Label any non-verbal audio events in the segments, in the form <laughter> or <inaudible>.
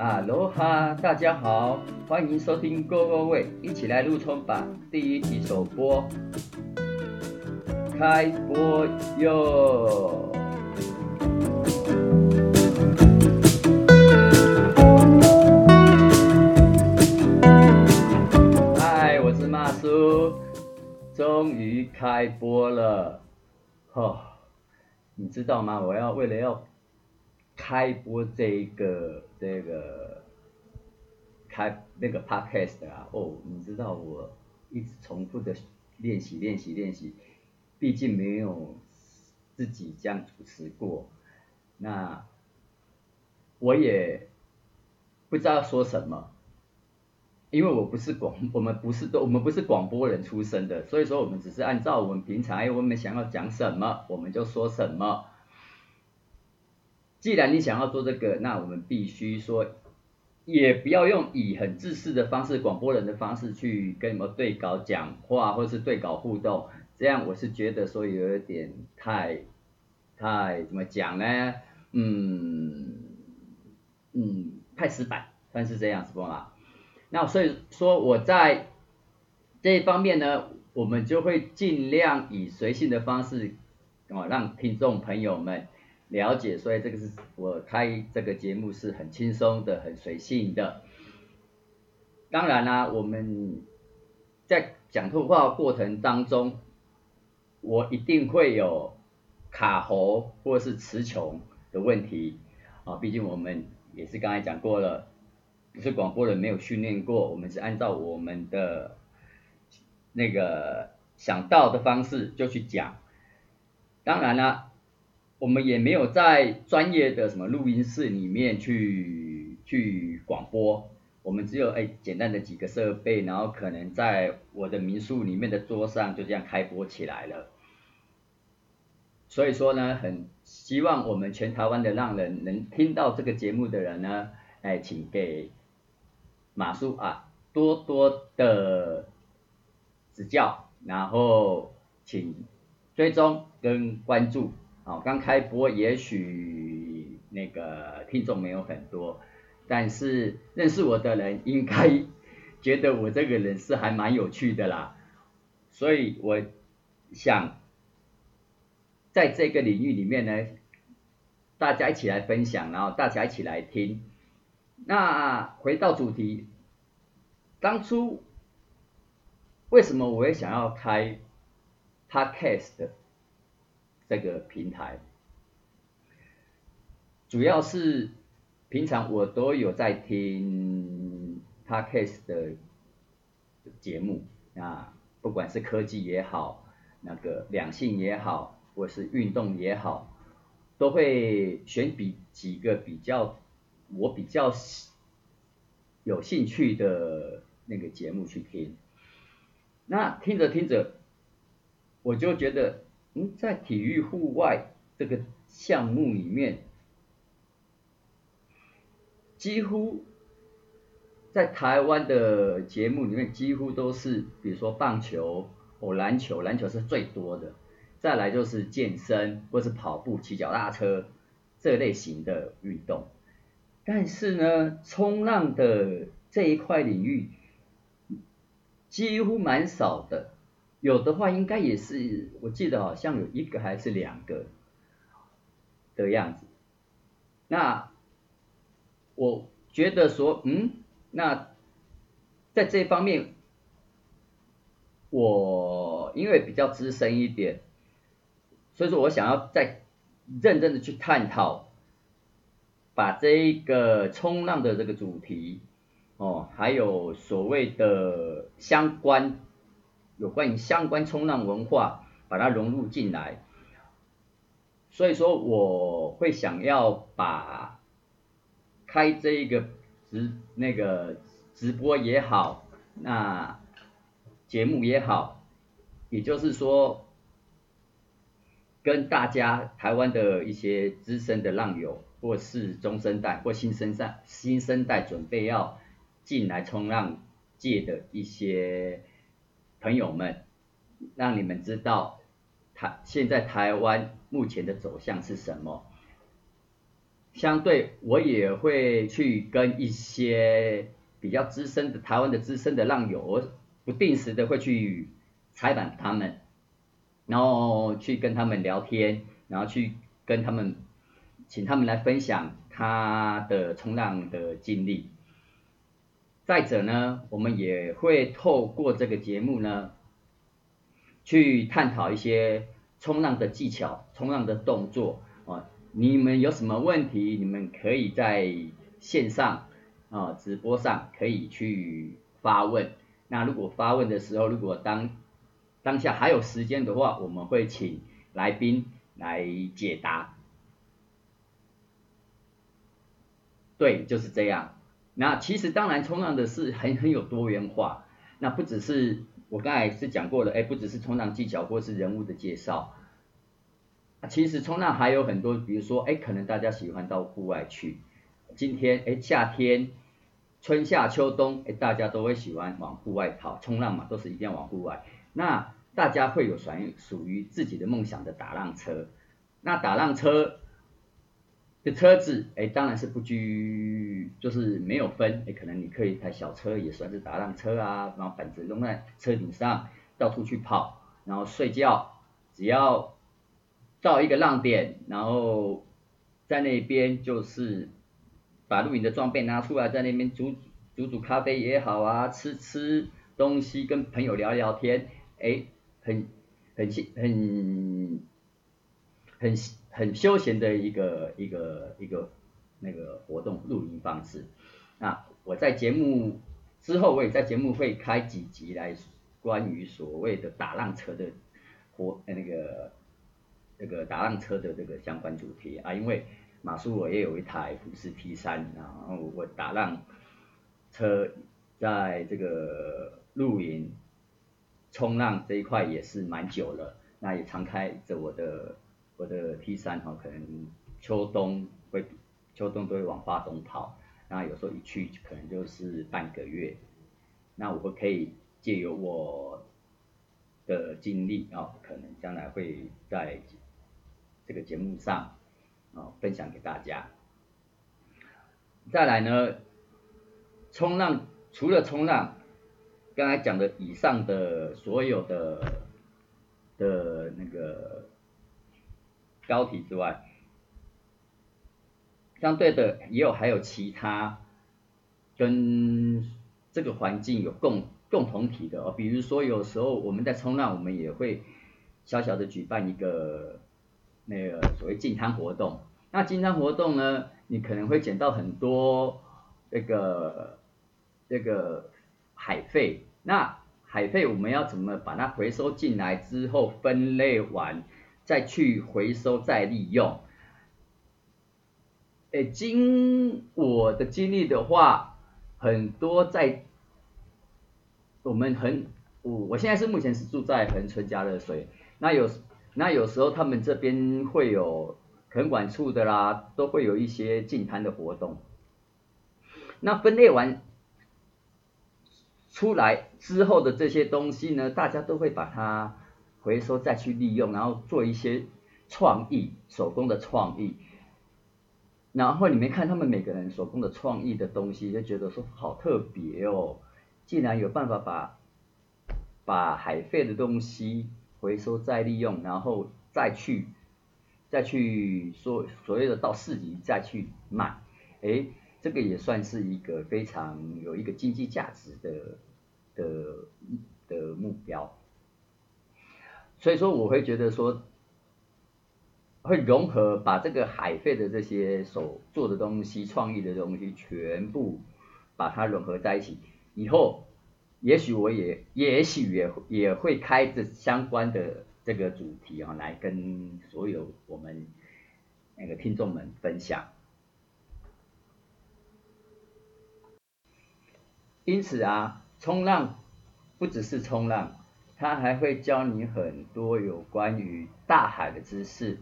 啊罗哈，大家好，欢迎收听 Go Go Way，一起来入冲吧！第一集首播，开播哟！嗨，我是马叔，终于开播了，哦，你知道吗？我要为了要开播这一个这个开那个 podcast 啊，哦，你知道我一直重复的练习练习练习，毕竟没有自己这样主持过，那我也不知道说什么，因为我不是广，我们不是都我们不是广播人出身的，所以说我们只是按照我们平常，哎，我们想要讲什么，我们就说什么。既然你想要做这个，那我们必须说，也不要用以很自私的方式、广播人的方式去跟你们对稿讲话，或是对稿互动，这样我是觉得说有一点太，太怎么讲呢？嗯，嗯，太死板，算是这样子不嘛？那所以说我在这一方面呢，我们就会尽量以随性的方式，哦，让听众朋友们。了解，所以这个是我开这个节目是很轻松的、很随性的。当然啦，我们在讲透话过程当中，我一定会有卡喉或是词穷的问题啊，毕竟我们也是刚才讲过了，不是广播人没有训练过，我们是按照我们的那个想到的方式就去讲。当然啦。我们也没有在专业的什么录音室里面去去广播，我们只有哎简单的几个设备，然后可能在我的民宿里面的桌上就这样开播起来了。所以说呢，很希望我们全台湾的浪人能听到这个节目的人呢，哎，请给马叔啊多多的指教，然后请追踪跟关注。好，刚开播，也许那个听众没有很多，但是认识我的人应该觉得我这个人是还蛮有趣的啦，所以我想在这个领域里面呢，大家一起来分享，然后大家一起来听。那回到主题，当初为什么我会想要开 podcast？这个平台，主要是平常我都有在听 podcast 的节目啊，不管是科技也好，那个两性也好，或是运动也好，都会选比几个比较我比较有兴趣的那个节目去听。那听着听着，我就觉得。嗯，在体育户外这个项目里面，几乎在台湾的节目里面，几乎都是，比如说棒球哦篮球，篮球是最多的，再来就是健身或是跑步、骑脚踏车这类型的运动。但是呢，冲浪的这一块领域几乎蛮少的。有的话，应该也是，我记得好像有一个还是两个的样子。那我觉得说，嗯，那在这方面，我因为比较资深一点，所以说我想要再认真的去探讨，把这一个冲浪的这个主题，哦，还有所谓的相关。有关于相关冲浪文化，把它融入进来，所以说我会想要把开这一个直那个直播也好，那节目也好，也就是说跟大家台湾的一些资深的浪友，或是中生代或新生代新生代准备要进来冲浪界的一些。朋友们，让你们知道台现在台湾目前的走向是什么。相对我也会去跟一些比较资深的台湾的资深的浪友，不定时的会去采访他们，然后去跟他们聊天，然后去跟他们，请他们来分享他的冲浪的经历。再者呢，我们也会透过这个节目呢，去探讨一些冲浪的技巧、冲浪的动作啊。你们有什么问题，你们可以在线上啊直播上可以去发问。那如果发问的时候，如果当当下还有时间的话，我们会请来宾来解答。对，就是这样。那其实当然冲浪的是很很有多元化，那不只是我刚才是讲过了，哎，不只是冲浪技巧或是人物的介绍，其实冲浪还有很多，比如说，哎，可能大家喜欢到户外去，今天，哎，夏天，春夏秋冬，哎，大家都会喜欢往户外跑，冲浪嘛，都是一定要往户外。那大家会有属于属于自己的梦想的打浪车，那打浪车。这车子，哎，当然是不拘，就是没有分，哎，可能你可以开小车，也算是打浪车啊，然后板子弄在车顶上，到处去跑，然后睡觉，只要到一个浪点，然后在那边就是把露营的装备拿出来，在那边煮煮煮咖啡也好啊，吃吃东西，跟朋友聊聊天，哎，很很很很。很很休闲的一个一个一个那个活动录音方式，那我在节目之后，我也在节目会开几集来关于所谓的打浪车的活那个那个打浪车的这个相关主题啊，因为马叔我也有一台福斯 T 三，然后我打浪车在这个露营冲浪这一块也是蛮久了，那也常开着我的。我的 T 三哈，可能秋冬会秋冬都会往华东跑，那有时候一去可能就是半个月，那我可以借由我的经历啊，可能将来会在这个节目上啊分享给大家。再来呢，冲浪除了冲浪，刚才讲的以上的所有的的那个。高体之外，相对的也有还有其他跟这个环境有共共同体的哦，比如说有时候我们在冲浪，我们也会小小的举办一个那个所谓进滩活动。那进滩活动呢，你可能会捡到很多这个这个海废，那海废我们要怎么把它回收进来之后分类完？再去回收再利用，诶，经我的经历的话，很多在我们很我我现在是目前是住在恒春家乐水，那有那有时候他们这边会有垦管处的啦，都会有一些净滩的活动，那分类完出来之后的这些东西呢，大家都会把它。回收再去利用，然后做一些创意手工的创意，然后你没看他们每个人手工的创意的东西，就觉得说好特别哦，竟然有办法把把海废的东西回收再利用，然后再去再去说所谓的到市集再去卖，哎，这个也算是一个非常有一个经济价值的的的目标。所以说我会觉得说，会融合把这个海费的这些手做的东西、创意的东西全部把它融合在一起，以后也许我也也许也也会开这相关的这个主题啊，来跟所有我们那个听众们分享。因此啊，冲浪不只是冲浪。他还会教你很多有关于大海的知识。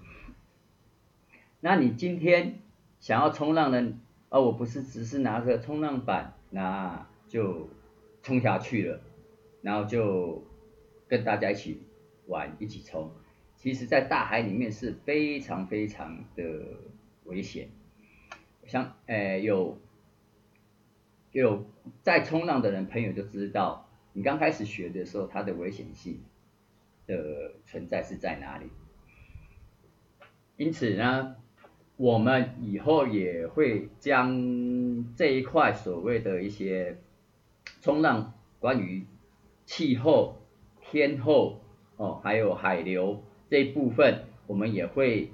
那你今天想要冲浪呢？而我不是只是拿着冲浪板，那就冲下去了，然后就跟大家一起玩，一起冲。其实，在大海里面是非常非常的危险。像诶有有在冲浪的人朋友就知道，你刚开始学的时候，它的危险性的存在是在哪里。因此呢，我们以后也会将这一块所谓的一些冲浪关于气候、天候哦，还有海流这一部分，我们也会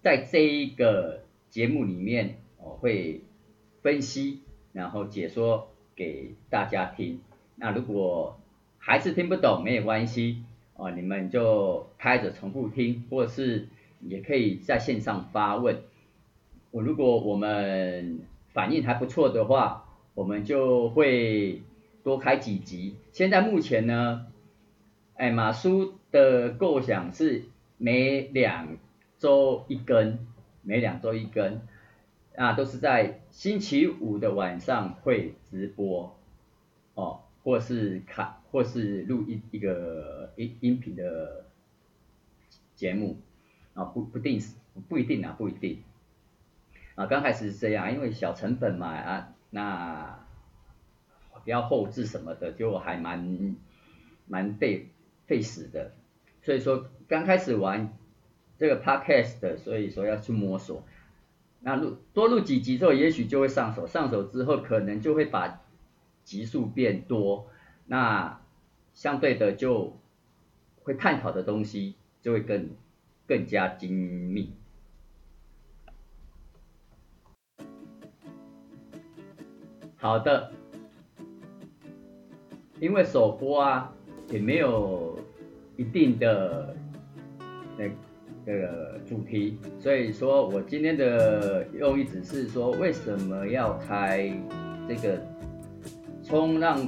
在这一个节目里面哦会分析，然后解说给大家听。那如果还是听不懂，没有关系哦，你们就开着重复听，或者是。也可以在线上发问，我如果我们反应还不错的话，我们就会多开几集。现在目前呢，哎，马叔的构想是每两周一根，每两周一根，啊，都是在星期五的晚上会直播，哦，或是看，或是录一一个音音频的节目。啊，不不定时不一定啊，不一定。啊，刚开始是这样，因为小成本嘛啊，那要后置什么的，就还蛮蛮费费时的。所以说刚开始玩这个 podcast 的，所以说要去摸索。那录多录几集之后，也许就会上手，上手之后可能就会把集数变多，那相对的就会探讨的东西就会更。更加精密。好的，因为首播啊，也没有一定的那个主题，所以说我今天的用意只是说，为什么要开这个冲浪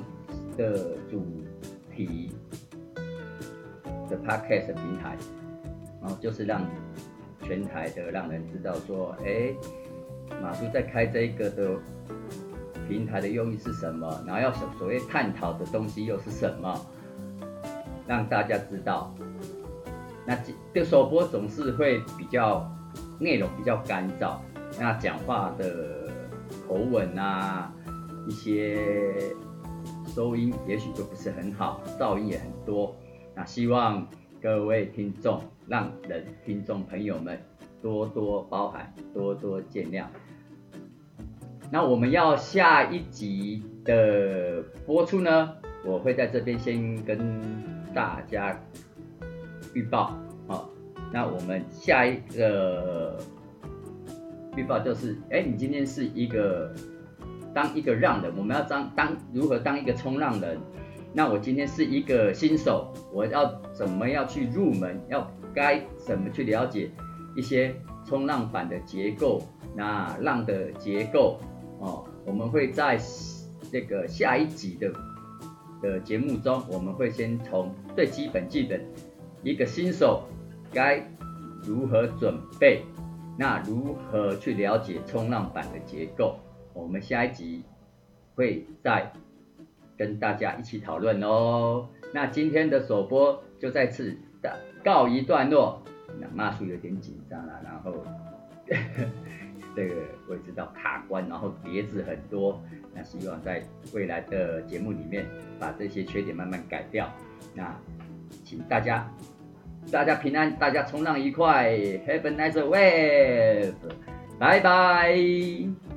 的主题的 podcast 平台。然后就是让全台的让人知道说，哎，马叔在开这一个的平台的用意是什么，然后要所所谓探讨的东西又是什么，让大家知道。那这首播总是会比较内容比较干燥，那讲话的口吻啊，一些收音也许就不是很好，噪音也很多。那希望各位听众。让人听众朋友们多多包涵，多多见谅。那我们要下一集的播出呢，我会在这边先跟大家预报啊。那我们下一个预报就是，哎，你今天是一个当一个让人，我们要当当如何当一个冲浪人？那我今天是一个新手，我要怎么要去入门？要该怎么去了解一些冲浪板的结构？那浪的结构哦，我们会在这个下一集的的节目中，我们会先从最基本基本一个新手该如何准备，那如何去了解冲浪板的结构？我们下一集会再。跟大家一起讨论哦。那今天的首播就在此的告一段落。那马叔有点紧张了，然后 <laughs> 这个我也知道卡关，然后碟子很多。那希望在未来的节目里面把这些缺点慢慢改掉。那请大家大家平安，大家冲浪愉快，Have a nice wave，拜拜。